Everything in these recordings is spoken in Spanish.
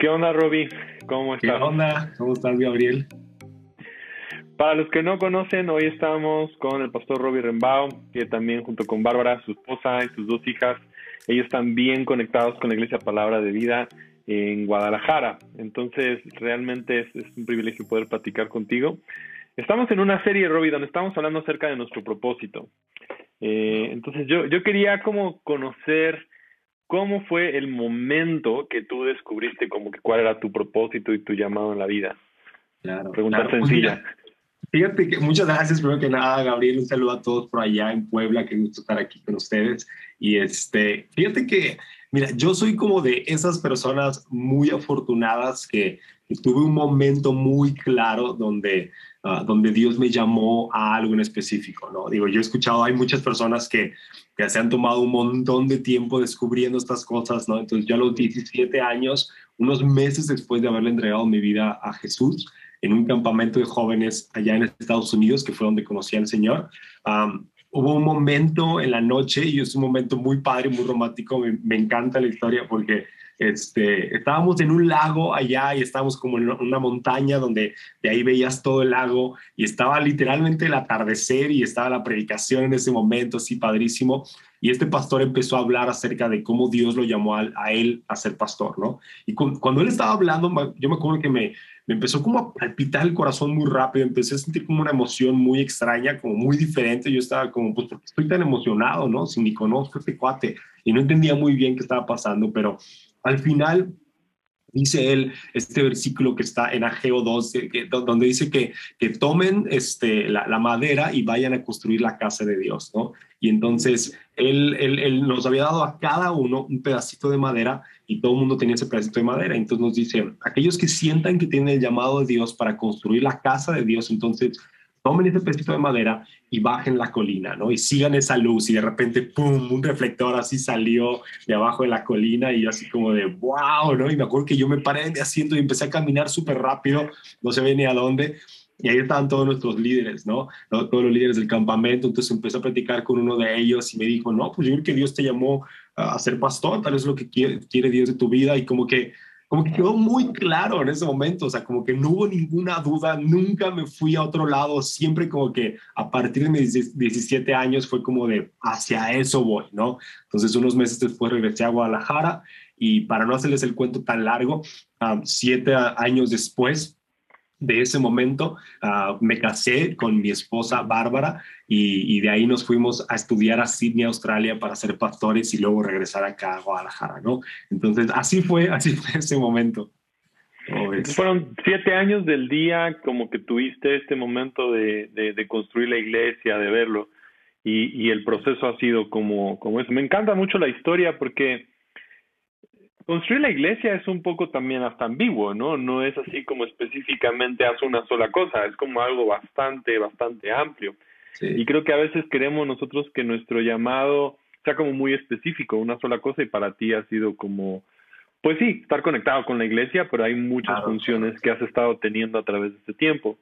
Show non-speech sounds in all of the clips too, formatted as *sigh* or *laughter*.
¿Qué onda, Roby? ¿Cómo estás? ¿Qué onda? ¿Cómo estás, Gabriel? Para los que no conocen, hoy estamos con el pastor Roby Rembao, que también junto con Bárbara, su esposa y sus dos hijas, ellos están bien conectados con la Iglesia Palabra de Vida en Guadalajara. Entonces, realmente es, un privilegio poder platicar contigo. Estamos en una serie, Roby, donde estamos hablando acerca de nuestro propósito. Eh, entonces, yo, yo quería como conocer ¿Cómo fue el momento que tú descubriste como que cuál era tu propósito y tu llamado en la vida? Claro. Pregunta pues sencilla. fíjate que muchas gracias, primero que nada, Gabriel, un saludo a todos por allá en Puebla, que gusto estar aquí con ustedes. Y este, fíjate que, mira, yo soy como de esas personas muy afortunadas que, tuve un momento muy claro donde, ah, donde Dios me llamó a algo en específico, ¿no? Digo, yo he escuchado, hay muchas personas que que se han tomado un montón de tiempo descubriendo estas cosas, ¿no? Entonces yo a los 17 años, unos meses después de haberle entregado mi vida a Jesús, en un campamento de jóvenes allá en Estados Unidos, que fue donde conocí al Señor, hubo un momento en la noche, y es un momento muy padre, muy romántico, me, me encanta la historia porque este, estábamos en un lago allá y estábamos como en una montaña donde de ahí veías todo el lago y estaba literalmente el atardecer y estaba la predicación en ese momento, así padrísimo. Y este pastor empezó a hablar acerca de cómo Dios lo llamó a, él a ser pastor, ¿no? Y cuando él estaba hablando, yo me acuerdo que me, me empezó como a palpitar el corazón muy rápido, empecé a sentir como una emoción muy extraña, como muy diferente. Yo estaba como, pues, ¿por qué estoy tan emocionado, no? Si ni conozco este cuate. Y no entendía muy bien qué estaba pasando, pero al final, dice él, este versículo que está en Ageo 2, donde dice que, que tomen este, la, madera y vayan a construir la casa de Dios, ¿no? Y entonces él, nos había dado a cada uno un pedacito de madera y todo el mundo tenía ese pedacito de madera. Entonces nos dice, aquellos que sientan que tienen el llamado de Dios para construir la casa de Dios, entonces tomen ese pedacito de madera y bajen la colina, ¿no? Y sigan esa luz y de repente, ¡pum!, un reflector así salió de abajo de la colina y así como de, ¡wow!, ¿no? Y me acuerdo que yo me paré de asiento y empecé a caminar súper rápido, no se ve ni a dónde. Y ahí estaban todos nuestros líderes, ¿no? Todos los líderes del campamento. Entonces empecé a platicar con uno de ellos y me dijo, no, pues yo creo que Dios te llamó a ser pastor, tal es lo que quiere, quiere Dios de tu vida. Y como que como que quedó muy claro en ese momento, o sea, como que no hubo ninguna duda, nunca me fui a otro lado, siempre como que a partir de mis 17 años fue como de hacia eso voy, ¿no? Entonces unos meses después regresé a Guadalajara y para no hacerles el cuento tan largo, siete años después de ese momento ah, me casé con mi esposa Bárbara y, de ahí nos fuimos a estudiar a Sydney, Australia para ser pastores y luego regresar acá a Guadalajara, ¿no? Entonces así fue, así *laughs* fue ese momento. Fueron siete años del día como que tuviste este momento de, construir la iglesia, de verlo y, y, el proceso ha sido como, como eso. Me encanta mucho la historia porque construir la iglesia es un poco también hasta ambiguo, ¿no? No es así como específicamente hace una sola cosa, es como algo bastante, bastante amplio. Y creo que a veces queremos nosotros que nuestro llamado sea como muy específico, una sola cosa, y para ti ha sido como, pues sí, estar conectado con la iglesia, pero hay muchas funciones que has estado teniendo a través de este tiempo.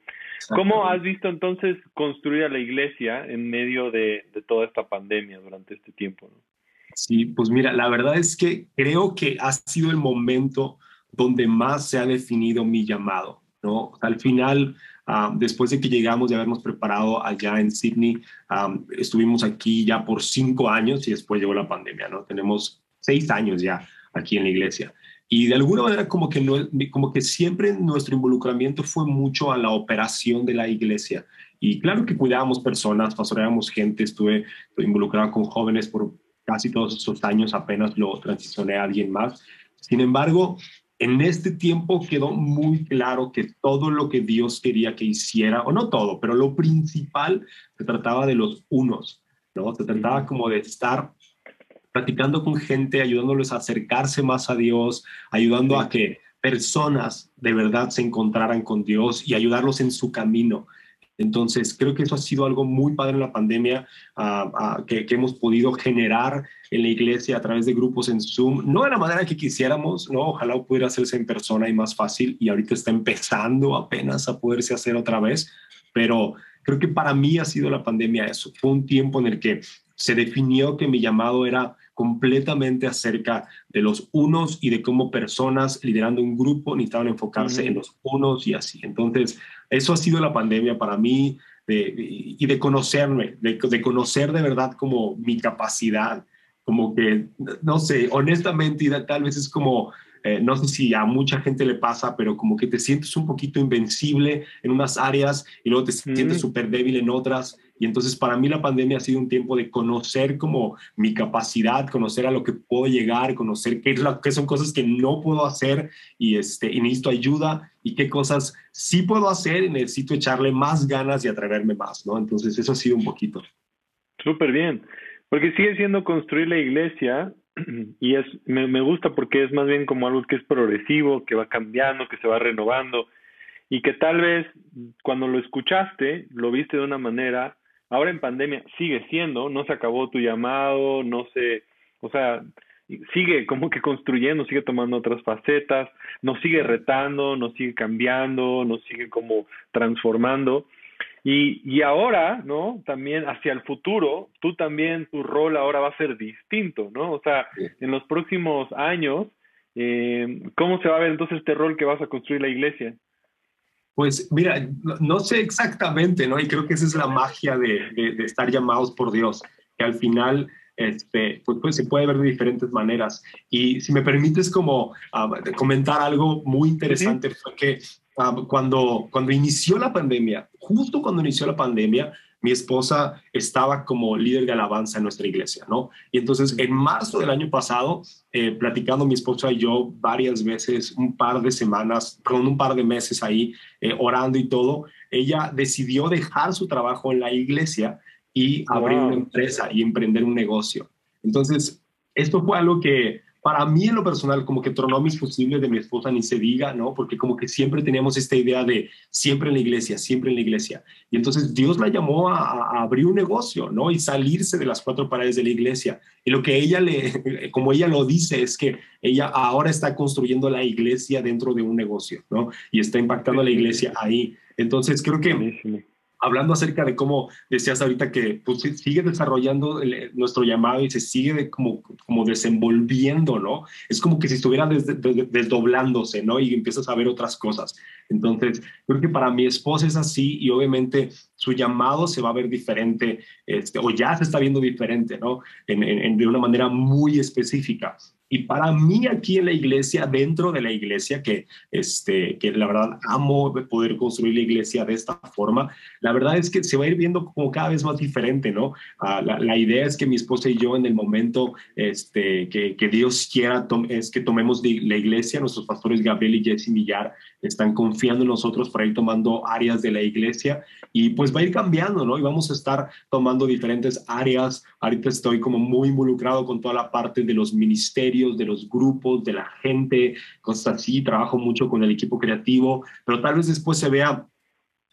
¿Cómo has visto entonces construir a la iglesia en medio de, de toda esta pandemia durante este tiempo? ¿no? Sí, pues mira, la verdad es que creo que ha sido el momento donde más se ha definido mi llamado, ¿no? Al final, ah, después de que llegamos de habernos preparado allá en Sydney, estuvimos aquí ya por cinco años y después llegó la pandemia, ¿no? Tenemos seis años ya aquí en la iglesia. Y de alguna manera como que, no, como que siempre nuestro involucramiento fue mucho a la operación de la iglesia. Y claro que cuidábamos personas, pastoreábamos gente, estuve involucrado con jóvenes por casi todos esos años apenas lo transicioné a alguien más. Sin embargo, en este tiempo quedó muy claro que todo lo que Dios quería que hiciera, o no todo, pero lo principal se trataba de los unos, ¿no? Se trataba como de estar platicando con gente, ayudándoles a acercarse más a Dios, ayudando a que personas de verdad se encontraran con Dios y ayudarlos en su camino. Entonces, creo que eso ha sido algo muy padre en la pandemia ah, ah, que, hemos podido generar en la iglesia a través de grupos en Zoom, no de la manera que quisiéramos, ¿no? Ojalá pudiera hacerse en persona y más fácil y ahorita está empezando apenas a poderse hacer otra vez, pero creo que para mí ha sido la pandemia eso. Fue un tiempo en el que se definió que mi llamado era completamente acerca de los unos y de cómo personas liderando un grupo necesitaban enfocarse en los unos y así. Entonces, eso ha sido la pandemia para mí y de conocerme, de, conocer de verdad como mi capacidad, como que, no sé, honestamente, tal vez es como eh, no sé si a mucha gente le pasa, pero como que te sientes un poquito invencible en unas áreas y luego te sientes súper débil en otras. Y entonces para mí la pandemia ha sido un tiempo de conocer como mi capacidad, conocer a lo que puedo llegar, conocer qué, es qué son cosas que no puedo hacer y, este, y necesito ayuda y qué cosas sí puedo hacer y necesito echarle más ganas y atreverme más, ¿no? Entonces eso ha sido un poquito. Súper bien, porque sigue siendo construir la iglesia y es me, me gusta porque es más bien como algo que es progresivo, que va cambiando, que se va renovando y que tal vez cuando lo escuchaste lo viste de una manera, ahora en pandemia sigue siendo, no se acabó tu llamado, no se, o sea, sigue como que construyendo, sigue tomando otras facetas, nos sigue retando, nos sigue cambiando, nos sigue como transformando y, y ahora, ¿no? También hacia el futuro, tú también, tu rol ahora va a ser distinto, ¿no? O sea, en los próximos años, eh, ¿cómo se va a ver entonces este rol que vas a construir la iglesia? Pues mira, no, sé exactamente, ¿no? Y creo que esa es la magia de, de, estar llamados por Dios, que al final este, pues, pues, se puede ver de diferentes maneras. Y si me permites como ah, comentar algo muy interesante, fue que Ah, cuando, cuando inició la pandemia, justo cuando inició la pandemia, mi esposa estaba como líder de alabanza en nuestra iglesia, ¿no? Y entonces en marzo del año pasado, eh, platicando mi esposa y yo varias veces, un par de semanas, perdón, un par de meses ahí, eh, orando y todo, ella decidió dejar su trabajo en la iglesia y abrir una empresa y emprender un negocio. Entonces, esto fue algo que para mí en lo personal, como que tronó mis fusibles de mi esposa, ni se diga, ¿no? Porque como que siempre teníamos esta idea de siempre en la iglesia, siempre en la iglesia. Y entonces Dios la llamó a, abrir un negocio, ¿no? Y salirse de las cuatro paredes de la iglesia. Y lo que ella le, *laughs* como ella lo dice, es que ella ahora está construyendo la iglesia dentro de un negocio, ¿no? Y está impactando a la iglesia ahí. Entonces creo que hablando acerca de cómo decías ahorita que pues, sigue desarrollando nuestro llamado y se sigue como, como desenvolviendo, ¿no? Es como que si estuviera desdoblándose, ¿no? Y empiezas a ver otras cosas. Entonces, creo que para mi esposa es así y obviamente su llamado se va a ver diferente, este, o ya se está viendo diferente, ¿no? de una manera muy específica. Y para mí aquí en la iglesia, dentro de la iglesia, que, este, que la verdad amo poder construir la iglesia de esta forma, la verdad es que se va a ir viendo como cada vez más diferente, ¿no? Ah, la, idea es que mi esposa y yo en el momento este, que, que Dios quiera es que tomemos la iglesia, nuestros pastores Gabriel y Jesse Millar están confiando en nosotros para ir tomando áreas de la iglesia y pues va a ir cambiando, ¿no? Y vamos a estar tomando diferentes áreas. Ahorita estoy como muy involucrado con toda la parte de los ministerios, de los grupos, de la gente, cosas así. Trabajo mucho con el equipo creativo, pero tal vez después se vea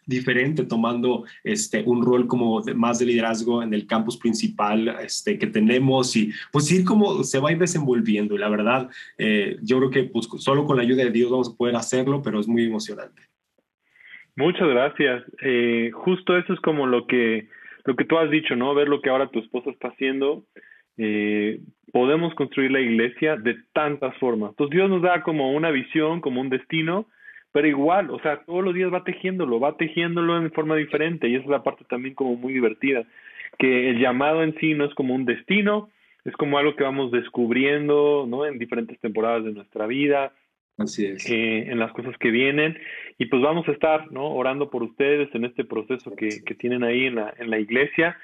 diferente tomando este, un rol como más de liderazgo en el campus principal este, que tenemos y pues ir como se va a ir desenvolviendo y la verdad eh, yo creo que pues, solo con la ayuda de Dios vamos a poder hacerlo pero es muy emocionante. Muchas gracias. Eh, justo eso es como lo que, lo que tú has dicho, ¿no? Ver lo que ahora tu esposa está haciendo. Eh, podemos construir la iglesia de tantas formas. Entonces Dios nos da como una visión, como un destino, pero igual, o sea, todos los días va tejiéndolo, va tejiéndolo en forma diferente y esa es la parte también como muy divertida, que el llamado en sí no es como un destino, es como algo que vamos descubriendo, ¿no? En diferentes temporadas de nuestra vida, Así es. Eh, en las cosas que vienen. Y pues vamos a estar ¿no? orando por ustedes en este proceso que, que tienen ahí en la, en la iglesia,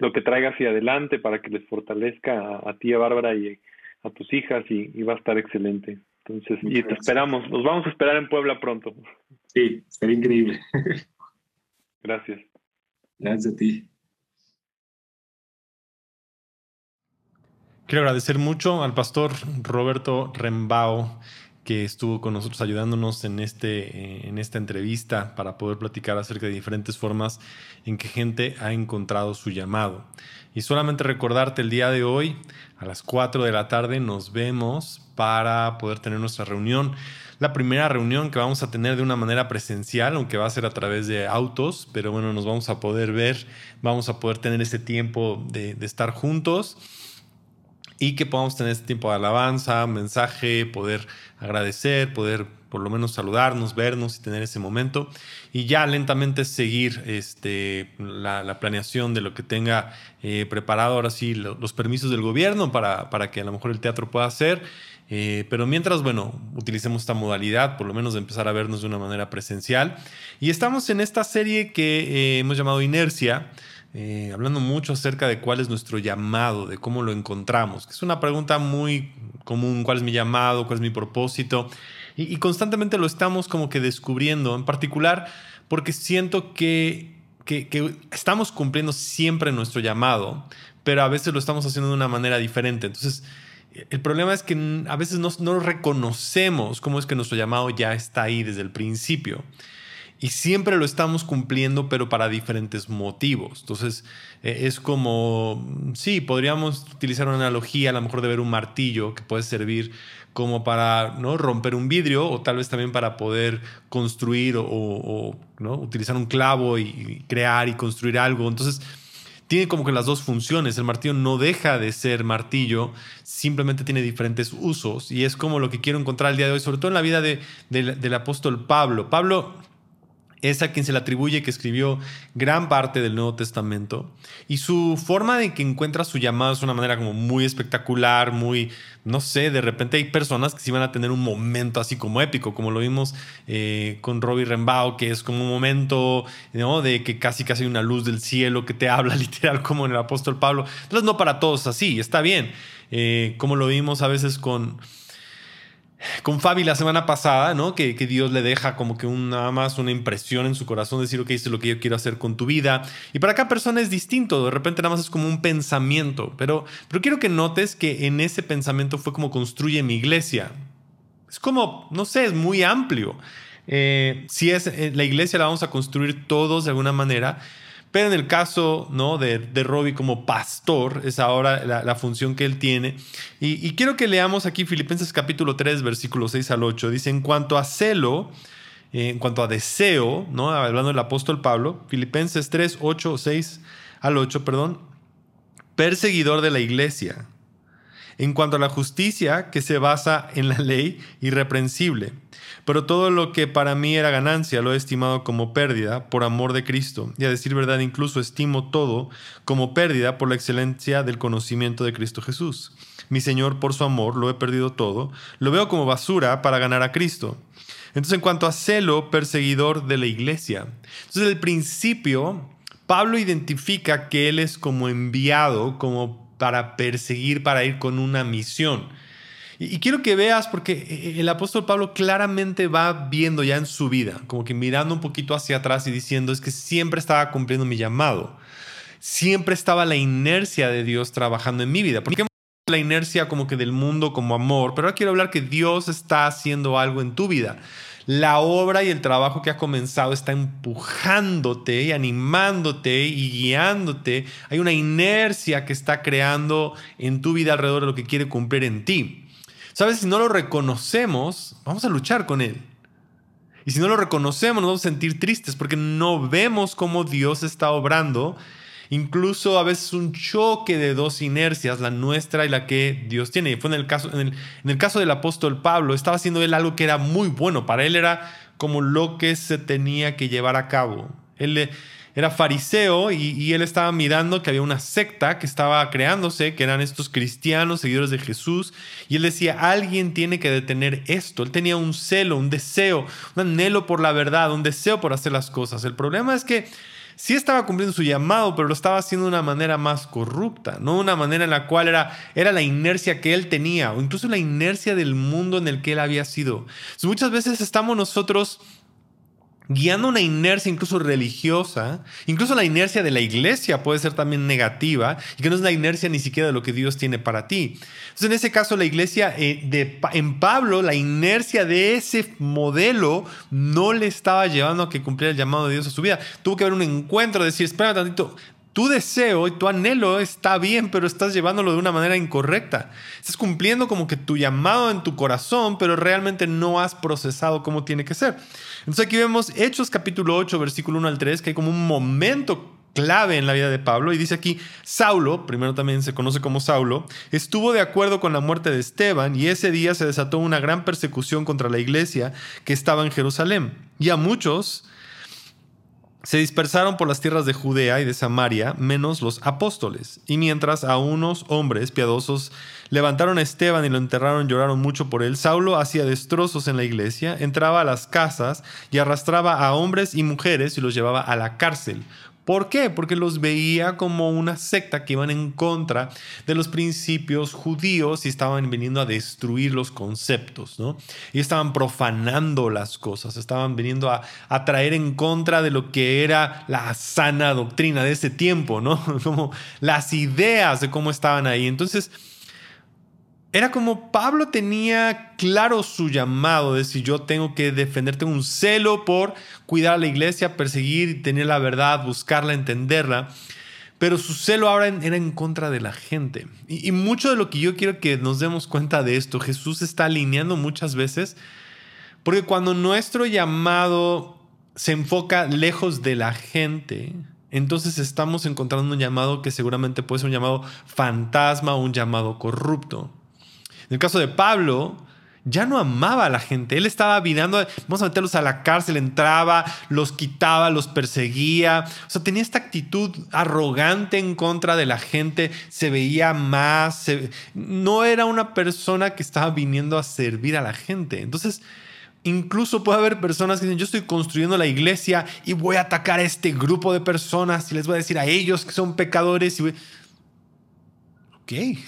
lo que traiga hacia adelante para que les fortalezca a, ti, a Bárbara y a tus hijas y, va a estar excelente. Entonces, y te esperamos, nos vamos a esperar en Puebla pronto. Sí, sería increíble. *laughs* Gracias. Gracias a ti. Quiero agradecer mucho al pastor Roberto Rembao que estuvo con nosotros ayudándonos en, este, en esta entrevista para poder platicar acerca de diferentes formas en que gente ha encontrado su llamado. Y solamente recordarte el día de hoy, a las 4 de la tarde, nos vemos para poder tener nuestra reunión. La primera reunión que vamos a tener de una manera presencial, aunque va a ser a través de autos, pero bueno, nos vamos a poder ver, vamos a poder tener ese tiempo de estar juntos y que podamos tener este tiempo de alabanza, mensaje, poder agradecer, poder por lo menos saludarnos, vernos y tener ese momento. Y ya lentamente seguir este, la, planeación de lo que tenga eh, preparado ahora sí los permisos del gobierno para, para que a lo mejor el teatro pueda hacer. Eh, pero mientras, bueno, utilicemos esta modalidad, por lo menos de empezar a vernos de una manera presencial. Y estamos en esta serie que eh, hemos llamado Inercia, hablando mucho acerca de cuál es nuestro llamado, de cómo lo encontramos, que es una pregunta muy común, cuál es mi llamado, cuál es mi propósito. Y, constantemente lo estamos como que descubriendo, en particular porque siento que, que, estamos cumpliendo siempre nuestro llamado, pero a veces lo estamos haciendo de una manera diferente. Entonces, el problema es que a veces no, no reconocemos cómo es que nuestro llamado ya está ahí desde el principio y siempre lo estamos cumpliendo, pero para diferentes motivos. Entonces, eh, es como, sí, podríamos utilizar una analogía, a lo mejor de ver un martillo que puede servir como para ¿no? romper un vidrio o tal vez también para poder construir o, ¿no? utilizar un clavo y, crear y construir algo. Entonces, tiene como que las dos funciones. El martillo no deja de ser martillo, simplemente tiene diferentes usos. Y es como lo que quiero encontrar el día de hoy, sobre todo en la vida de, del apóstol Pablo. Pablo es a quien se le atribuye que escribió gran parte del Nuevo Testamento. Y su forma de que encuentra su llamado es una manera como muy espectacular, muy, no sé, de repente hay personas que sí van a tener un momento así como épico, como lo vimos eh, con Robbie Rembao, que es como un momento ¿no? de que casi casi hay una luz del cielo que te habla *laughs* literal como en el apóstol Pablo. Entonces no para todos así, está bien. Eh, como lo vimos a veces con con Fabi la semana pasada, ¿no? Que, Dios le deja como que nada más una impresión en su corazón, decir, ok, esto es lo que yo quiero hacer con tu vida. Y para cada persona es distinto, de repente nada más es como un pensamiento, pero, pero quiero que notes que en ese pensamiento fue como construye mi iglesia. Es como, no sé, es muy amplio. Eh, si es eh, la iglesia la vamos a construir todos de alguna manera, pero en el caso ¿no? de, de Robbie como pastor, es ahora la, función que él tiene. Y, quiero que leamos aquí Filipenses capítulo 3, versículo 6 al 8. Dice, en cuanto a celo, en cuanto a deseo, ¿no? hablando del apóstol Pablo, Filipenses 3, 8, 6 al 8, perdón, perseguidor de la iglesia. En cuanto a la justicia que se basa en la ley irreprensible pero todo lo que para mí era ganancia lo he estimado como pérdida por amor de Cristo. Y a decir verdad, incluso estimo todo como pérdida por la excelencia del conocimiento de Cristo Jesús. Mi Señor, por su amor, lo he perdido todo. Lo veo como basura para ganar a Cristo. Entonces, en cuanto a celo, perseguidor de la iglesia. Entonces, el principio, Pablo identifica que él es como enviado, como para perseguir, para ir con una misión. Y, quiero que veas, porque eh, eh, el apóstol Pablo claramente va viendo ya en su vida, como que mirando un poquito hacia atrás y diciendo, es que siempre estaba cumpliendo mi llamado. Siempre estaba la inercia de Dios trabajando en mi vida. Porque la inercia como que del mundo como amor, pero ahora quiero hablar que Dios está haciendo algo en tu vida. La obra y el trabajo que ha comenzado está empujándote y animándote y guiándote. Hay una inercia que está creando en tu vida alrededor de lo que quiere cumplir en ti. ¿Sabes? Si no lo reconocemos, vamos a luchar con Él. Y si no lo reconocemos, nos vamos a sentir tristes porque no vemos cómo Dios está obrando. Incluso a veces un choque de dos inercias, la nuestra y la que Dios tiene. Y fue en el caso, en el, en el caso del apóstol Pablo, estaba haciendo él algo que era muy bueno. Para él era como lo que se tenía que llevar a cabo. Él era fariseo y, él estaba mirando que había una secta que estaba creándose, que eran estos cristianos, seguidores de Jesús, y él decía, alguien tiene que detener esto. Él tenía un celo, un deseo, un anhelo por la verdad, un deseo por hacer las cosas. El problema es que sí estaba cumpliendo su llamado, pero lo estaba haciendo de una manera más corrupta, no una manera en la cual era, era la inercia que él tenía, o incluso la inercia del mundo en el que él había sido. muchas veces estamos nosotros guiando una inercia incluso religiosa, incluso la inercia de la iglesia puede ser también negativa y que no es la inercia ni siquiera de lo que Dios tiene para ti. Entonces, en ese caso, la iglesia eh, en Pablo, la inercia de ese modelo no le estaba llevando a que cumpliera el llamado de Dios a su vida. Tuvo que haber un encuentro, decir, espera tantito, tu deseo y tu anhelo está bien, pero estás llevándolo de una manera incorrecta. Estás cumpliendo como que tu llamado en tu corazón, pero realmente no has procesado cómo tiene que ser. Entonces aquí vemos Hechos capítulo 8, versículo 1 al 3, que hay como un momento clave en la vida de Pablo. Y dice aquí, Saulo, primero también se conoce como Saulo, estuvo de acuerdo con la muerte de Esteban y ese día se desató una gran persecución contra la iglesia que estaba en Jerusalén. Y a muchos se dispersaron por las tierras de Judea y de Samaria, menos los apóstoles. Y mientras a unos hombres piadosos levantaron a Esteban y lo enterraron, lloraron mucho por él, Saulo hacía destrozos en la iglesia, entraba a las casas y arrastraba a hombres y mujeres y los llevaba a la cárcel. ¿Por qué? Porque los veía como una secta que iban en contra de los principios judíos y estaban viniendo a destruir los conceptos, ¿no? Y estaban profanando las cosas, estaban viniendo a, a traer en contra de lo que era la sana doctrina de ese tiempo, ¿no? *laughs* Como las ideas de cómo estaban ahí. Entonces, era como Pablo tenía claro su llamado de si yo tengo que defender, tengo un celo por cuidar a la iglesia, perseguir, tener la verdad, buscarla, entenderla. Pero su celo ahora era en contra de la gente. Y, y mucho de lo que yo quiero que nos demos cuenta de esto, Jesús está alineando muchas veces, porque cuando nuestro llamado se enfoca lejos de la gente, entonces estamos encontrando un llamado que seguramente puede ser un llamado fantasma un llamado corrupto. En el caso de Pablo, ya no amaba a la gente. Él estaba mirando, vamos a meterlos a la cárcel, entraba, los quitaba, los perseguía. O sea, tenía esta actitud arrogante en contra de la gente, se veía más, no era una persona que estaba viniendo a servir a la gente. Entonces, incluso puede haber personas que dicen, yo estoy construyendo la iglesia y voy a atacar a este grupo de personas y les voy a decir a ellos que son pecadores. Y. Ok.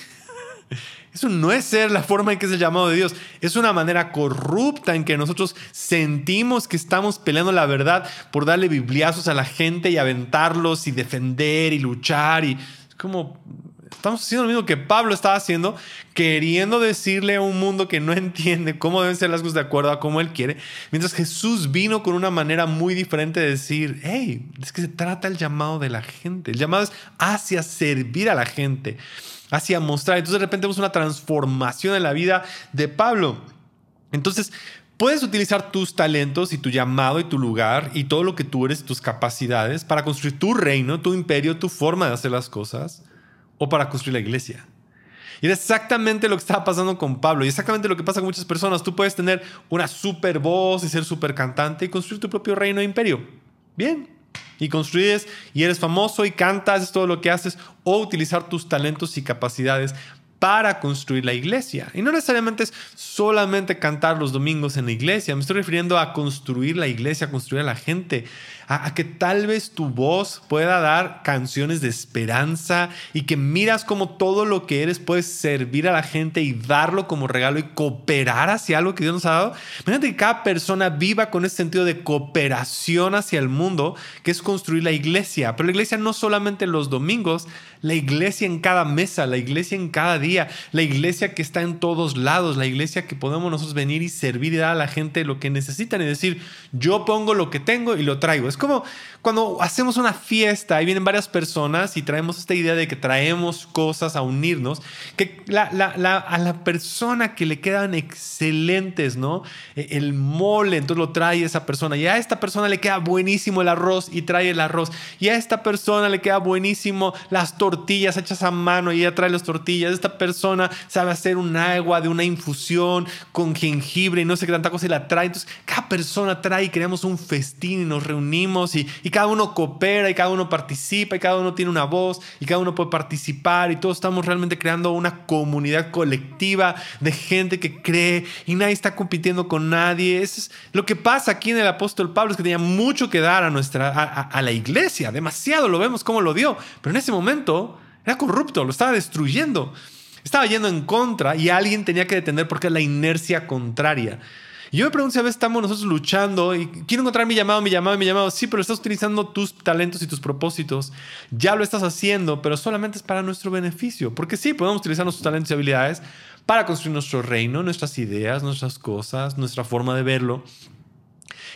Eso no es ser la forma en que es el llamado de Dios. Es una manera corrupta en que nosotros sentimos que estamos peleando la verdad por darle bibliazos a la gente y aventarlos y defender y luchar. Y es como estamos haciendo lo mismo que Pablo estaba haciendo, queriendo decirle a un mundo que no *laughs* entiende cómo deben ser las cosas de acuerdo a cómo él quiere, mientras Jesús vino con una manera muy diferente de decir, hey, es que se trata el llamado de la gente. El llamado es hacia servir a la gente hacia mostrar. Entonces de repente vemos una transformación en la vida de Pablo. Entonces, puedes utilizar tus talentos y tu llamado y tu lugar y todo lo que tú eres, tus capacidades para construir tu reino, tu imperio, tu forma de hacer las cosas o para construir la iglesia. Y es exactamente lo que estaba pasando con Pablo y exactamente lo que pasa con muchas personas. Tú puedes tener una super voz y ser super cantante y construir tu propio reino e imperio. Bien, y construyes y eres famoso y cantas, es todo lo que haces, o utilizar tus talentos y capacidades para construir la iglesia. Y no necesariamente es solamente cantar los domingos en la iglesia, me estoy refiriendo a construir la iglesia, a construir a la gente, a, que tal vez tu voz pueda dar canciones de esperanza y que miras como todo lo que eres puedes servir a la gente y darlo como regalo y cooperar hacia algo que Dios nos ha dado. Imagínate que cada persona viva con ese sentido de cooperación hacia el mundo, que es construir la iglesia. Pero la iglesia no solamente los domingos, la iglesia en cada mesa, la iglesia en cada día, la iglesia que está en todos lados, la iglesia que podemos nosotros venir y servir y dar a la gente lo que necesitan y decir, yo pongo lo que tengo y lo traigo. Es como cuando hacemos una fiesta y vienen varias personas y traemos esta idea de que traemos cosas a unirnos, que a la persona que le quedan excelentes, ¿no? E, el mole, entonces lo trae esa persona. Y a esta persona le queda buenísimo el arroz y trae el arroz. Y a esta persona le queda buenísimo las hechas a mano y ella trae las tortillas. Esta persona sabe hacer un agua de una infusión con jengibre y no sé qué tanta cosa y la trae. Entonces, cada persona trae y creamos un festín y nos reunimos y, cada uno coopera y cada uno participa y cada uno tiene una voz y cada uno puede participar y todos estamos realmente creando una comunidad colectiva de gente que cree y nadie está compitiendo con nadie. Eso es lo que pasa aquí en el apóstol Pablo, es que tenía mucho que dar a, nuestra, a, la iglesia, demasiado lo vemos cómo lo dio, pero en ese momento era corrupto, lo estaba destruyendo. Estaba yendo en contra y alguien tenía que detener porque es la inercia contraria. Y yo me pregunto si a veces estamos nosotros luchando y quiero encontrar mi llamado, mi llamado, mi llamado. Sí, pero estás utilizando tus talentos y tus propósitos. Ya lo estás haciendo, pero solamente es para nuestro beneficio. Porque sí, podemos utilizar nuestros talentos y habilidades para construir nuestro reino, nuestras ideas, nuestras cosas, nuestra forma de verlo.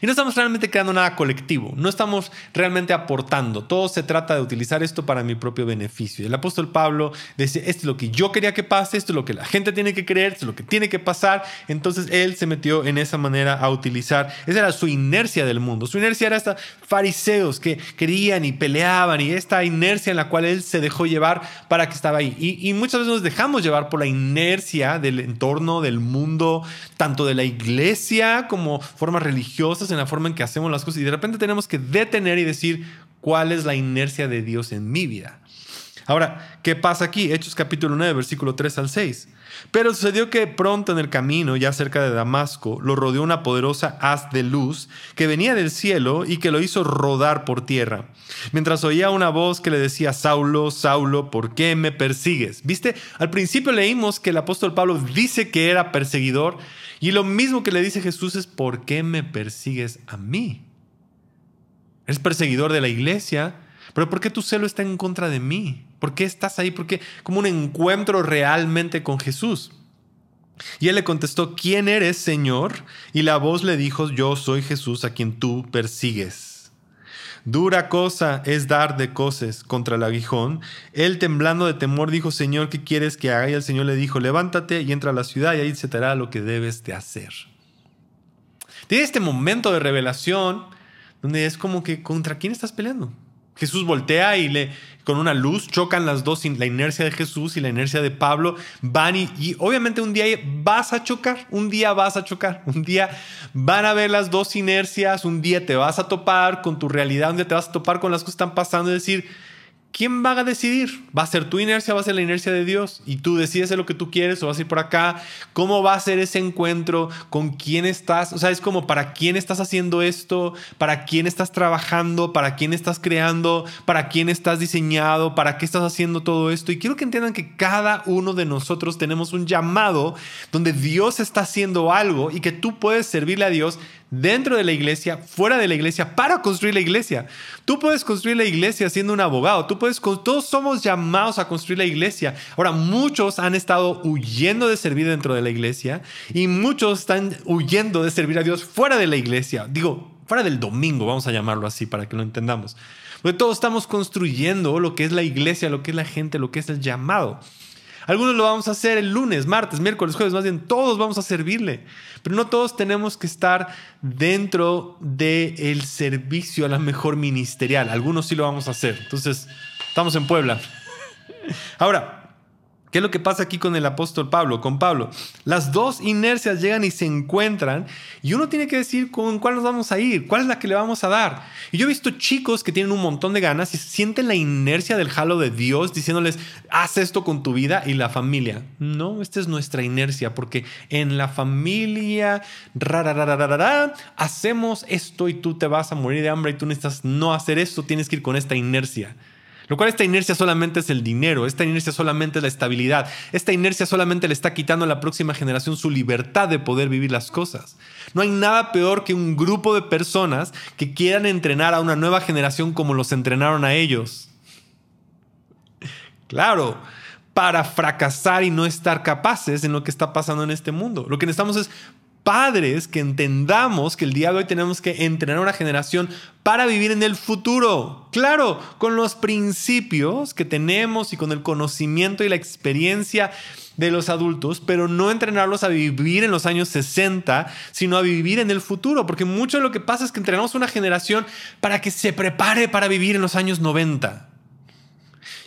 Y no estamos realmente creando nada colectivo, no estamos realmente aportando. Todo se trata de utilizar esto para mi propio beneficio. El apóstol Pablo decía, esto es lo que yo quería que pase, esto es lo que la gente tiene que creer, esto es lo que tiene que pasar. Entonces él se metió en esa manera a utilizar, esa era su inercia del mundo. Su inercia era esta fariseos que querían y peleaban y esta inercia en la cual él se dejó llevar para que estaba ahí. Y, y muchas veces nos dejamos llevar por la inercia del entorno, del mundo, tanto de la iglesia como formas religiosas, en la forma en que hacemos las cosas. Y de repente tenemos que detener y decir, ¿cuál es la inercia de Dios en mi vida? Ahora, ¿qué pasa aquí? Hechos capítulo 9, versículo 3 al 6. Pero sucedió que pronto en el camino, ya cerca de Damasco, lo rodeó una poderosa haz de luz que venía del cielo y que lo hizo rodar por tierra. Mientras oía una voz que le decía, Saulo, Saulo, ¿por qué me persigues? Viste, al principio leímos que el apóstol Pablo dice que era perseguidor y lo mismo que le dice Jesús es, ¿por qué me persigues a mí? Es perseguidor de la iglesia, pero ¿por qué tu celo está en contra de mí? ¿Por qué estás ahí? ¿Por qué? Como un encuentro realmente con Jesús. Y él le contestó, ¿quién eres, Señor? Y la voz le dijo, yo soy Jesús a quien tú persigues. Dura cosa es dar de coces contra el aguijón. Él temblando de temor dijo, Señor, ¿qué quieres que haga? Y el Señor le dijo, levántate y entra a la ciudad y ahí se te hará lo que debes de hacer. Tiene este momento de revelación donde es como que, ¿contra quién estás peleando? Jesús voltea y le, con una luz chocan las dos, la inercia de Jesús y la inercia de Pablo, van y, obviamente un día vas a chocar, un día vas a chocar, un día van a ver las dos inercias, un día te vas a topar con tu realidad, un día te vas a topar con las cosas que están pasando y decir, ¿quién va a decidir? ¿Va a ser tu inercia va a ser la inercia de Dios? Y tú decides lo que tú quieres o vas a ir por acá. ¿Cómo va a ser ese encuentro? ¿Con quién estás? O sea, es como para quién estás haciendo esto, para quién estás trabajando, para quién estás creando, para quién estás diseñado, para qué estás haciendo todo esto. Y quiero que entiendan que cada uno de nosotros tenemos un llamado donde Dios está haciendo algo y que tú puedes servirle a Dios dentro de la iglesia, fuera de la iglesia, para construir la iglesia. Tú puedes construir la iglesia siendo un abogado, tú puedes, todos somos llamados a construir la iglesia. Ahora, muchos han estado huyendo de servir dentro de la iglesia y muchos están huyendo de servir a Dios fuera de la iglesia. Digo, fuera del domingo, vamos a llamarlo así para que lo entendamos. Porque todos estamos construyendo lo que es la iglesia, lo que es la gente, lo que es el llamado. Algunos lo vamos a hacer el lunes, martes, miércoles, jueves, más bien todos vamos a servirle. Pero no todos tenemos que estar dentro del servicio a la mejor ministerial. Algunos sí lo vamos a hacer. Entonces, estamos en Puebla. *laughs* Ahora, ¿Qué es lo que pasa aquí con el apóstol Pablo, con Pablo? Las dos inercias llegan y se encuentran y uno tiene que decir con cuál nos vamos a ir, cuál es la que le vamos a dar. Y yo he visto chicos que tienen un montón de ganas y sienten la inercia del jalo de Dios diciéndoles, haz esto con tu vida y la familia. No, esta es nuestra inercia porque en la familia hacemos esto y tú te vas a morir de hambre y tú necesitas no hacer esto, tienes que ir con esta inercia. Lo cual esta inercia solamente es el dinero, esta inercia solamente es la estabilidad, esta inercia solamente le está quitando a la próxima generación su libertad de poder vivir las cosas. No hay nada peor que un grupo de personas que quieran entrenar a una nueva generación como los entrenaron a ellos. Claro, para fracasar y no estar capaces en lo que está pasando en este mundo. Lo que necesitamos es padres que entendamos que el día de hoy tenemos que entrenar a una generación para vivir en el futuro. Claro, con los principios que tenemos y con el conocimiento y la experiencia de los adultos, pero no entrenarlos a vivir en los años 60, sino a vivir en el futuro, porque mucho de lo que pasa es que entrenamos una generación para que se prepare para vivir en los años 90.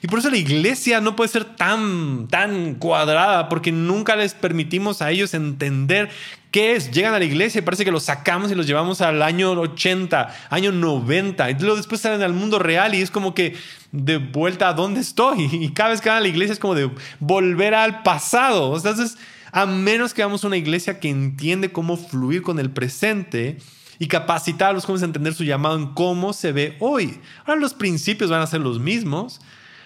Y por eso la iglesia no puede ser tan, tan cuadrada, porque nunca les permitimos a ellos entender qué es. Llegan a la iglesia y parece que los sacamos y los llevamos al año 80, año 90. Y luego después salen al mundo real y es como que de vuelta a dónde estoy. *laughs* Y cada vez que van a la iglesia es como de volver al pasado. Entonces, a menos que hagamos una iglesia que entiende cómo fluir con el presente, y capacitar a los jóvenes a entender su llamado en cómo se ve hoy. Ahora los principios van a ser los mismos,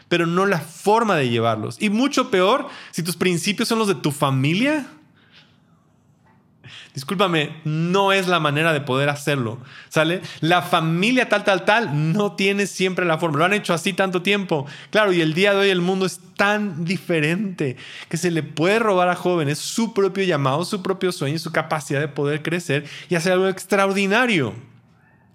pero no la forma de llevarlos. Y mucho peor, si tus principios son los de tu familia. Discúlpame, no es la manera de poder hacerlo, ¿sale? La familia tal, tal, tal no tiene siempre la forma. Lo han hecho así tanto tiempo. Claro, y el día de hoy el mundo es tan diferente que se le puede robar a jóvenes su propio llamado, su propio sueño, su capacidad de poder crecer y hacer algo extraordinario.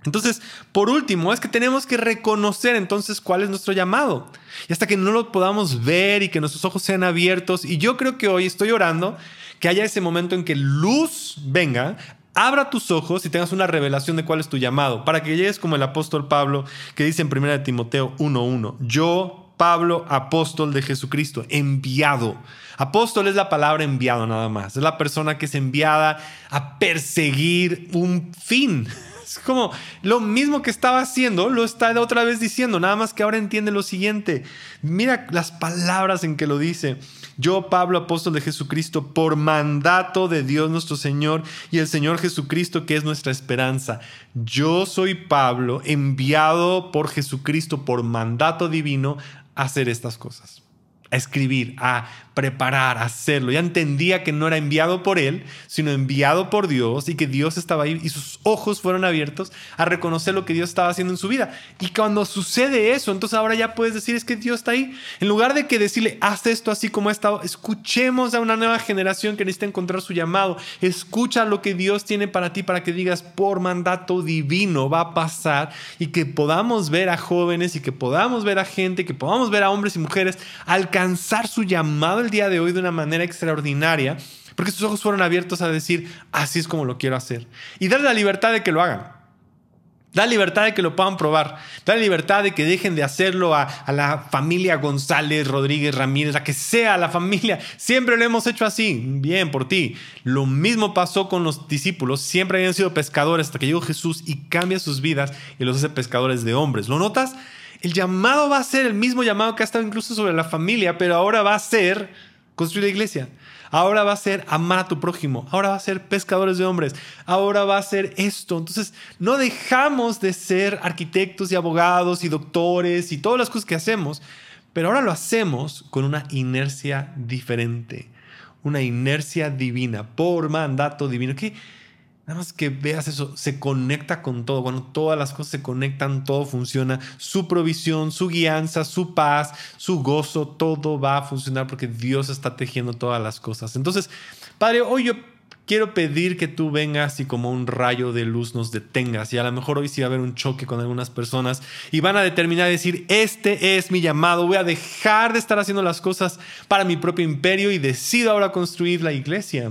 Entonces, por último, es que tenemos que reconocer entonces cuál es nuestro llamado. Y hasta que no lo podamos ver y que nuestros ojos sean abiertos, y yo creo que hoy estoy orando que haya ese momento en que luz venga, abra tus ojos y tengas una revelación de cuál es tu llamado, para que llegues como el apóstol Pablo que dice en 1 Timoteo 1.1, yo, Pablo, apóstol de Jesucristo, enviado. Apóstol es la palabra enviado nada más, es la persona que es enviada a perseguir un fin. *laughs* Es como lo mismo que estaba haciendo, lo está otra vez diciendo, nada más que ahora entiende lo siguiente. Mira las palabras en que lo dice. Yo, Pablo, apóstol de Jesucristo, por mandato de Dios nuestro Señor y el Señor Jesucristo, que es nuestra esperanza. Yo soy Pablo, enviado por Jesucristo por mandato divino a hacer estas cosas a escribir, a preparar, a hacerlo. Ya entendía que no era enviado por él, sino enviado por Dios y que Dios estaba ahí y sus ojos fueron abiertos a reconocer lo que Dios estaba haciendo en su vida. Y cuando sucede eso, entonces ahora ya puedes decir es que Dios está ahí. En lugar de que decirle, haz esto así como ha estado, escuchemos a una nueva generación que necesita encontrar su llamado. Escucha lo que Dios tiene para ti para que digas, por mandato divino va a pasar y que podamos ver a jóvenes y que podamos ver a gente, que podamos ver a hombres y mujeres al alcanzar su llamado el día de hoy de una manera extraordinaria, porque sus ojos fueron abiertos a decir, así es como lo quiero hacer. Y darle la libertad de que lo hagan. Da libertad de que lo puedan probar. Da libertad de que dejen de hacerlo a, a, la familia González, Rodríguez, Ramírez, a que sea la familia. Siempre lo hemos hecho así. Bien, por ti. Lo mismo pasó con los discípulos. Siempre habían sido pescadores hasta que llegó Jesús y cambia sus vidas y los hace pescadores de hombres. ¿Lo notas? El llamado va a ser el mismo llamado que ha estado incluso sobre la familia, pero ahora va a ser construir la iglesia. Ahora va a ser amar a tu prójimo. Ahora va a ser pescadores de hombres. Ahora va a ser esto. Entonces, no dejamos de ser arquitectos y abogados y doctores y todas las cosas que hacemos, pero ahora lo hacemos con una inercia diferente. Una inercia divina, por mandato divino. Que Nada más que veas eso, se conecta con todo. Cuando todas las cosas se conectan, todo funciona. Su provisión, su guianza, su paz, su gozo, todo va a funcionar porque Dios está tejiendo todas las cosas. Entonces, Padre, hoy yo quiero pedir que tú vengas y como un rayo de luz nos detengas. Y a lo mejor hoy sí va a haber un choque con algunas personas y van a determinar decir, este es mi llamado, voy a dejar de estar haciendo las cosas para mi propio imperio y decido ahora construir la iglesia.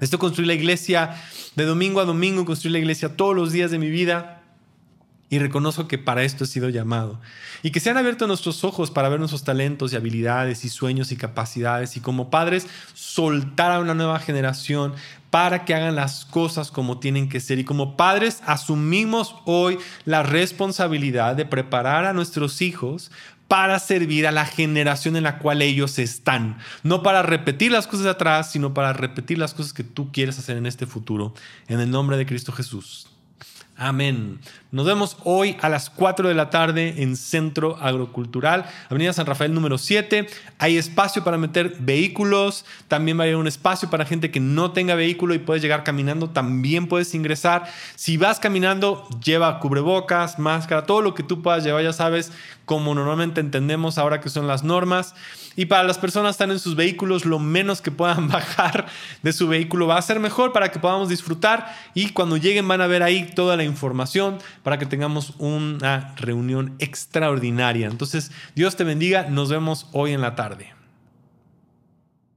Esto construir la iglesia de domingo a domingo, construir la iglesia todos los días de mi vida. Y reconozco que para esto he sido llamado. Y que se han abierto nuestros ojos para ver nuestros talentos y habilidades y sueños y capacidades. Y como padres, soltar a una nueva generación para que hagan las cosas como tienen que ser. Y como padres, asumimos hoy la responsabilidad de preparar a nuestros hijos para servir a la generación en la cual ellos están. No para repetir las cosas de atrás, sino para repetir las cosas que tú quieres hacer en este futuro. En el nombre de Cristo Jesús. Amén. Nos vemos hoy a las 4 de la tarde en Centro Agrocultural, Avenida San Rafael número 7. Hay espacio para meter vehículos, también va a haber un espacio para gente que no tenga vehículo y puedes llegar caminando, también puedes ingresar. Si vas caminando, lleva cubrebocas, máscara, todo lo que tú puedas llevar, ya sabes, como normalmente entendemos ahora que son las normas. Y para las personas que están en sus vehículos, lo menos que puedan *laughs* bajar de su vehículo va a ser mejor para que podamos disfrutar y cuando lleguen van a ver ahí toda la información para que tengamos una reunión extraordinaria. Entonces, Dios te bendiga, nos vemos hoy en la tarde.